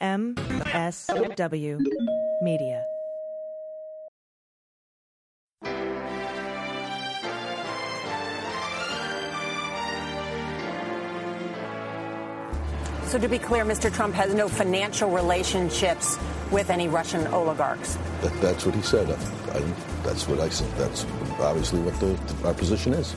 MSW Media. So, to be clear, Mr. Trump has no financial relationships with any Russian oligarchs. That, that's what he said. I, I, that's what I said. That's obviously what the, our position is.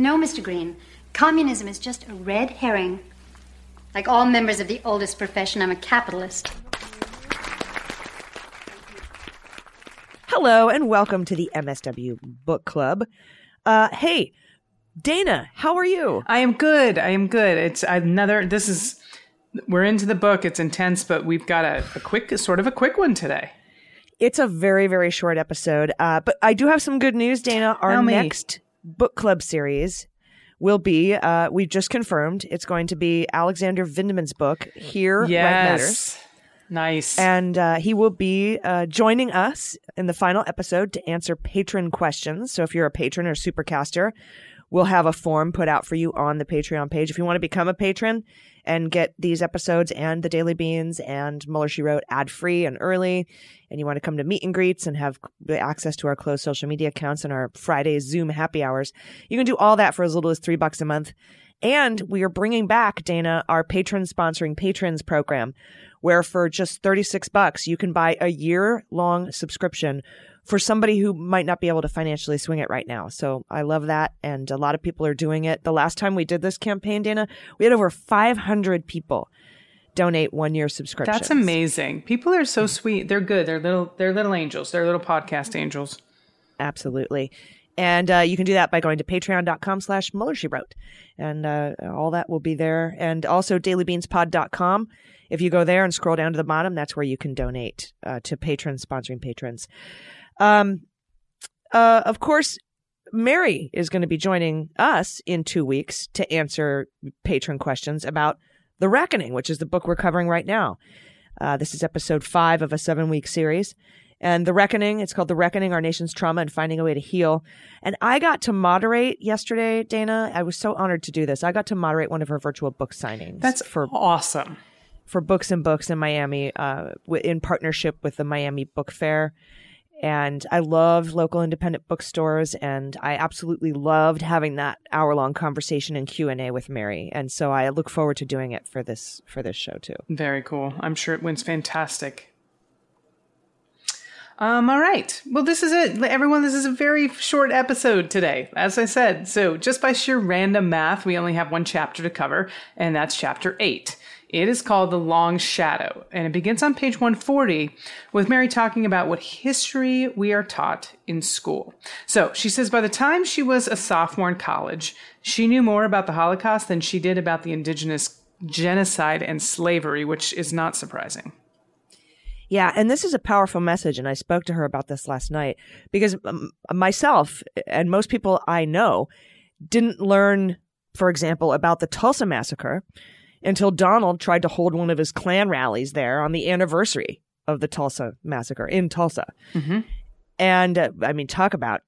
No, Mr. Green. Communism is just a red herring. Like all members of the oldest profession, I'm a capitalist. Hello, and welcome to the MSW Book Club. Uh, hey, Dana, how are you? I am good. I am good. It's another, this is, we're into the book. It's intense, but we've got a, a quick, sort of a quick one today. It's a very, very short episode, uh, but I do have some good news, Dana. Our next book club series will be, uh, we've just confirmed, it's going to be Alexander Vindman's book, Here yes. Right Matters. Nice. And uh, he will be uh, joining us in the final episode to answer patron questions. So if you're a patron or supercaster, we'll have a form put out for you on the Patreon page. If you want to become a patron and get these episodes and the Daily Beans and Mueller She Wrote ad free and early, and you want to come to meet and greets and have access to our closed social media accounts and our Friday Zoom happy hours, you can do all that for as little as three bucks a month. And we are bringing back, Dana, our patron sponsoring patrons program, where for just 36 bucks, you can buy a year long subscription for somebody who might not be able to financially swing it right now. So I love that. And a lot of people are doing it. The last time we did this campaign, Dana, we had over 500 people donate one year subscriptions. That's amazing. People are so sweet. They're good. They're little, they're little angels. They're little podcast angels. Absolutely. And uh, you can do that by going to patreon.com slash Mueller She Wrote. And uh, all that will be there. And also dailybeanspod.com. If you go there and scroll down to the bottom, that's where you can donate uh, to patrons sponsoring patrons. Um, uh, of course, Mary is going to be joining us in two weeks to answer patron questions about The Reckoning, which is the book we're covering right now. Uh, this is episode five of a seven week series. And The Reckoning, it's called The Reckoning Our Nation's Trauma and Finding a Way to Heal. And I got to moderate yesterday, Dana. I was so honored to do this. I got to moderate one of her virtual book signings. That's for awesome. For Books and Books in Miami, uh, in partnership with the Miami Book Fair and I love local independent bookstores and I absolutely loved having that hour long conversation and Q&A with Mary and so I look forward to doing it for this for this show too. Very cool. I'm sure it went fantastic. Um, all right. Well, this is it. Everyone, this is a very short episode today, as I said. So, just by sheer random math, we only have one chapter to cover, and that's chapter eight. It is called The Long Shadow, and it begins on page 140 with Mary talking about what history we are taught in school. So she says by the time she was a sophomore in college, she knew more about the Holocaust than she did about the indigenous genocide and slavery, which is not surprising. Yeah, and this is a powerful message, and I spoke to her about this last night because um, myself and most people I know didn't learn, for example, about the Tulsa massacre until Donald tried to hold one of his Klan rallies there on the anniversary of the Tulsa massacre in Tulsa. Mm-hmm. And uh, I mean, talk about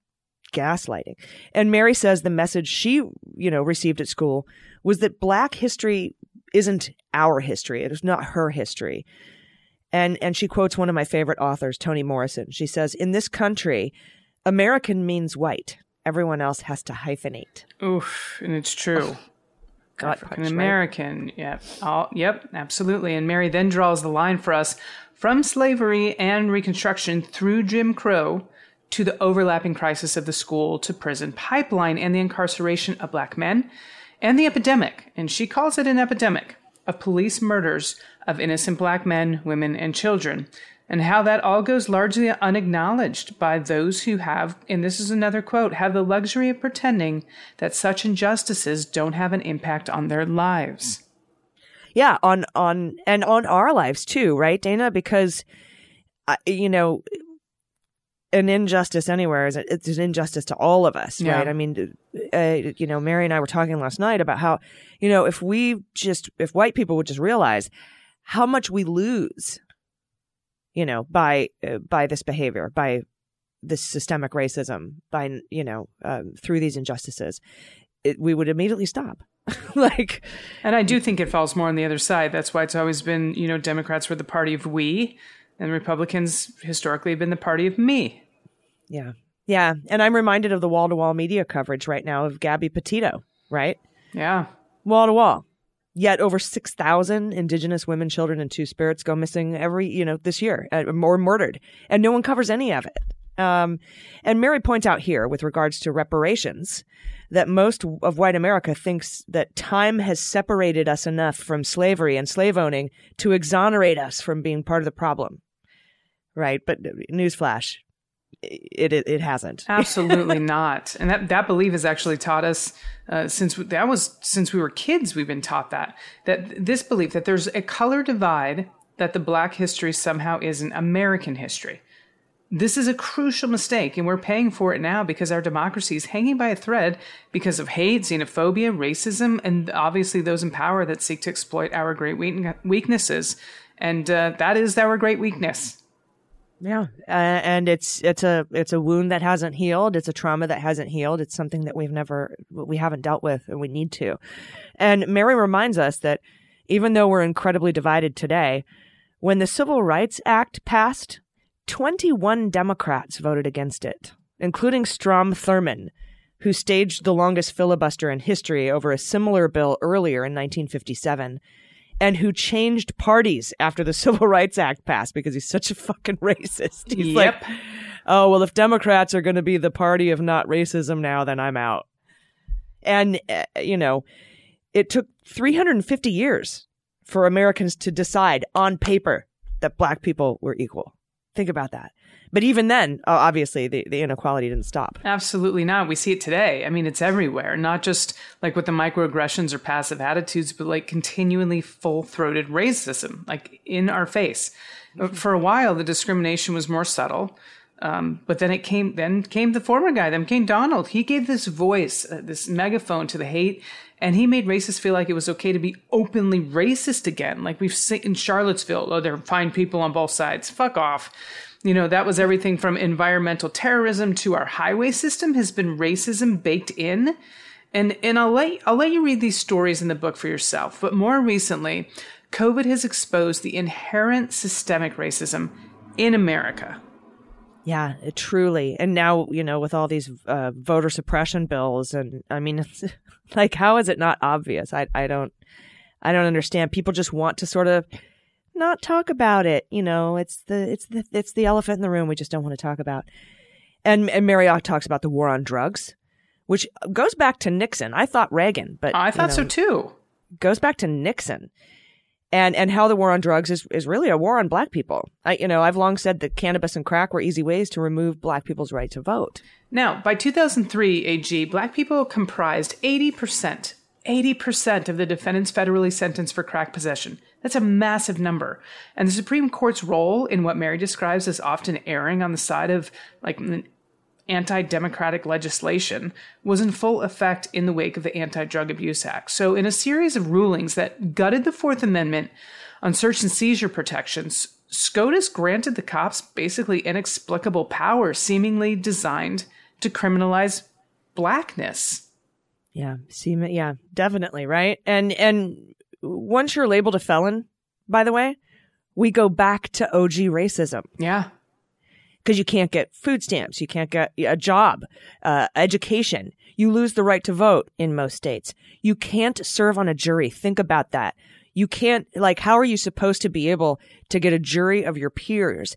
gaslighting. And Mary says the message she, you know, received at school was that black history isn't our history. It is not her history. And and she quotes one of my favorite authors, Toni Morrison. She says, "In this country, American means white. Everyone else has to hyphenate." Oof, and it's true. gut African punch, American. Right? Yep. All, yep, absolutely. And Mary then draws the line for us from slavery and Reconstruction through Jim Crow to the overlapping crisis of the school to prison pipeline and the incarceration of black men and the epidemic, and she calls it an epidemic, of police murders of innocent black men, women, and children and how that all goes largely unacknowledged by those who have, and this is another quote, have the luxury of pretending that such injustices don't have an impact on their lives. Yeah, on on and on our lives too, right, Dana? Because uh, you know, an injustice anywhere is it's an injustice to all of us, Yeah. right? I mean, uh, you know, Mary and I were talking last night about how, you know, if we just if white people would just realize how much we lose, you know, by uh, by this behavior, by this systemic racism, by you know, um, through these injustices, it, we would immediately stop. like, And I do think it falls more on the other side. That's why it's always been, you know, Democrats were the party of we, and Republicans historically have been the party of me. Yeah. Yeah. And I'm reminded of the wall to wall media coverage right now of Gabby Petito, right? Yeah. Wall to wall. Yet over 6,000 Indigenous women, children, and two spirits go missing every, you know, this year uh, or murdered. And no one covers any of it. Um, and Mary points out here with regards to reparations that most of white America thinks that time has separated us enough from slavery and slave owning to exonerate us from being part of the problem. Right. But uh, newsflash, it, it, it hasn't. Absolutely not. And that, that belief has actually taught us uh, since that was since we were kids. We've been taught that that this belief that there's a color divide that the Black history somehow isn't American history. This is a crucial mistake, and we're paying for it now because our democracy is hanging by a thread because of hate, xenophobia, racism, and obviously those in power that seek to exploit our great weak- weaknesses. And uh, that is our great weakness. Yeah, uh, and it's it's a it's a wound that hasn't healed. It's a trauma that hasn't healed. It's something that we've never we haven't dealt with, and we need to. And Mary reminds us that even though we're incredibly divided today, when the Civil Rights Act passed, 21 Democrats voted against it, including Strom Thurmond, who staged the longest filibuster in history over a similar bill earlier in 1957 and who changed parties after the Civil Rights Act passed because he's such a fucking racist. He's Yep. like, oh, well, if Democrats are going to be the party of not racism now, then I'm out. And, uh, you know, it took 350 years for Americans to decide on paper that black people were equal. Think about that. But even then, uh, obviously, the, the inequality didn't stop. Absolutely not. We see it today. I mean, it's everywhere, not just like with the microaggressions or passive attitudes, but like continually full throated racism, like in our face. For a while, the discrimination was more subtle. Um, but then it came, then came the former guy, then came Donald. He gave this voice, uh, this megaphone to the hate, and he made racists feel like it was okay to be openly racist again. Like we've seen in Charlottesville, oh, they're fine people on both sides. Fuck off. You know, that was everything from environmental terrorism to our highway system has been racism baked in. And and I'll let I'll let you read these stories in the book for yourself. But more recently, COVID has exposed the inherent systemic racism in America. Yeah, it truly. And now, you know, with all these uh, voter suppression bills, and I mean, it's, like, how is it not obvious? I, I don't, I don't understand. People just want to sort of not talk about it. You know, it's the, it's the, it's the elephant in the room. We just don't want to talk about. And and Marriott talks about the war on drugs, which goes back to Nixon. I thought Reagan, but I you thought so too. Goes back to Nixon and and how the war on drugs is, is really a war on black people. I you know I've long said that cannabis and crack were easy ways to remove black people's right to vote. Now, by 2003 AG, black people comprised 80%, 80% of the defendants federally sentenced for crack possession. That's a massive number. And the Supreme Court's role in what Mary describes as often erring on the side of like anti democratic legislation was in full effect in the wake of the Anti Drug Abuse Act. So, in a series of rulings that gutted the Fourth Amendment on search and seizure protections, SCOTUS granted the cops basically inexplicable power, seemingly designed to criminalize blackness. Yeah, see, yeah, definitely, right? And and once you're labeled a felon, by the way, we go back to OG racism. Yeah. Because you can't get food stamps, you can't get a job, uh, education. You lose the right to vote in most states. You can't serve on a jury. Think about that. You can't, like, how are you supposed to be able to get a jury of your peers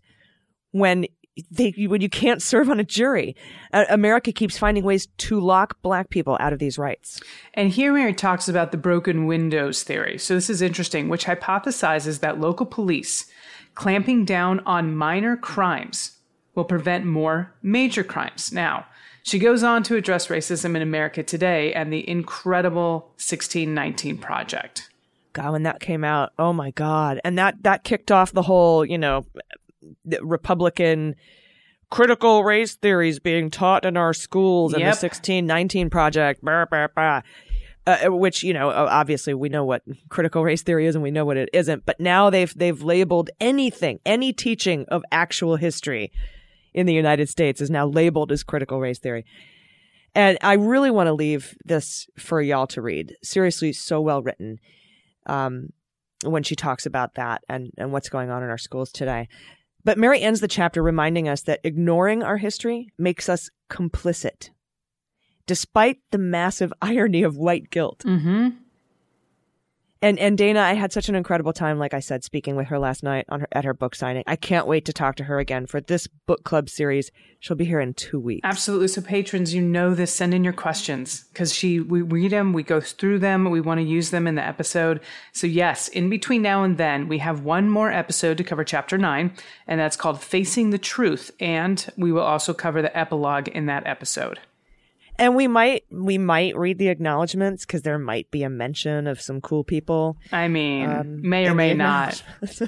when they, when you can't serve on a jury? Uh, America keeps finding ways to lock black people out of these rights. And here Mary talks about the broken windows theory. So this is interesting, which hypothesizes that local police clamping down on minor crimes will prevent more major crimes. Now, she goes on to address racism in America today and the incredible 1619 Project. God, when that came out, oh my God. And that, that kicked off the whole, you know, Republican critical race theories being taught in our schools and Yep. the 1619 project, blah. Uh, which, you know, obviously we know what critical race theory is and we know what it isn't, but now they've, they've labeled anything, any teaching of actual history in the United States is now labeled as critical race theory. And I really want to leave this for y'all to read. Seriously, so well written. Um, when she talks about that and, and what's going on in our schools today. But Mary ends the chapter reminding us that ignoring our history makes us complicit, despite the massive irony of white guilt. Mm-hmm. And and Dana, I had such an incredible time, like I said, speaking with her last night on her at her book signing. I can't wait to talk to her again for this book club series. She'll be here in two weeks. Absolutely. So, patrons, you know this. Send in your questions because she we read them, we go through them, we want to use them in the episode. So, yes, in between now and then, we have one more episode to cover chapter nine, and that's called "Facing the Truth," and we will also cover the epilogue in that episode. And we might we might read the acknowledgments because there might be a mention of some cool people. I mean, Um, may or may not.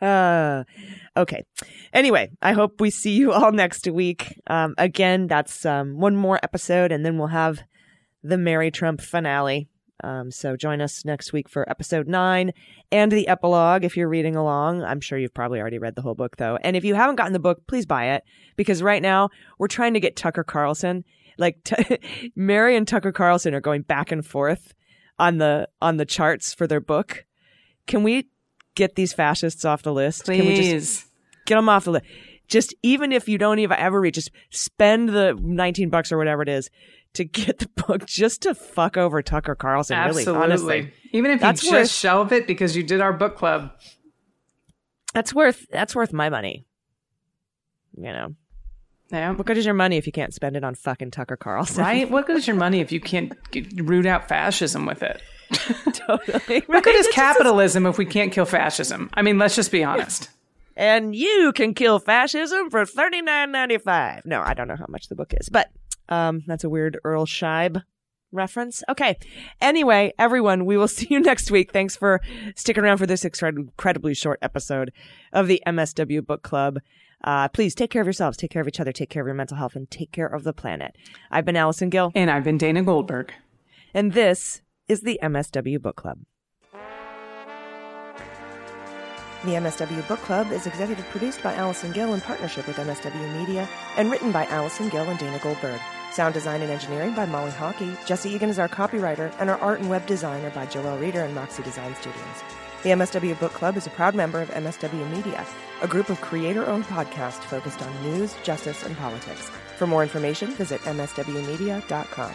uh, okay. Anyway, I hope we see you all next week. Um, again, that's um, one more episode, and then we'll have the Mary Trump finale. Um, so join us next week for episode nine and the epilogue if you're reading along. I'm sure you've probably already read the whole book though. And if you haven't gotten the book, please buy it because right now we're trying to get Tucker Carlson. Like t- Mary and Tucker Carlson are going back and forth on the on the charts for their book. Can we get these fascists off the list? Can we just Please. get them off the list? Just even if you don't even ever read, just spend the 19 bucks or whatever it is to get the book just to fuck over Tucker Carlson. Absolutely. Really, honestly. Even if That's you worth- just shelve it because you did our book club. That's worth that's worth my money. You know, Yeah. what good is your money if you can't spend it on fucking Tucker Carlson? Right? What good is your money if you can't get, root out fascism with it? totally. What good is capitalism if we can't kill fascism? I mean, let's just be honest. and you can kill fascism for thirty nine ninety five. No, I don't know how much the book is, but um, that's a weird Earl Scheib reference. Okay. Anyway, everyone, we will see you next week. Thanks for sticking around for this incredibly short episode of the MSW Book Club. Uh, please take care of yourselves, take care of each other, take care of your mental health, and take care of the planet. I've been Allison Gill, And I've been Dana Goldberg. and this is the MSW Book Club. The MSW Book Club is executive produced by Allison Gill in partnership with MSW Media and written by Allison Gill and Dana Goldberg. Sound design and engineering by Molly Hockey. Jesse Egan is our copywriter, and our art and web designer by Joelle Reeder and Moxie Design Studios. The MSW Book Club is a proud member of MSW Media, a group of creator owned podcasts focused on news, justice, and politics. For more information, visit MSWmedia.com.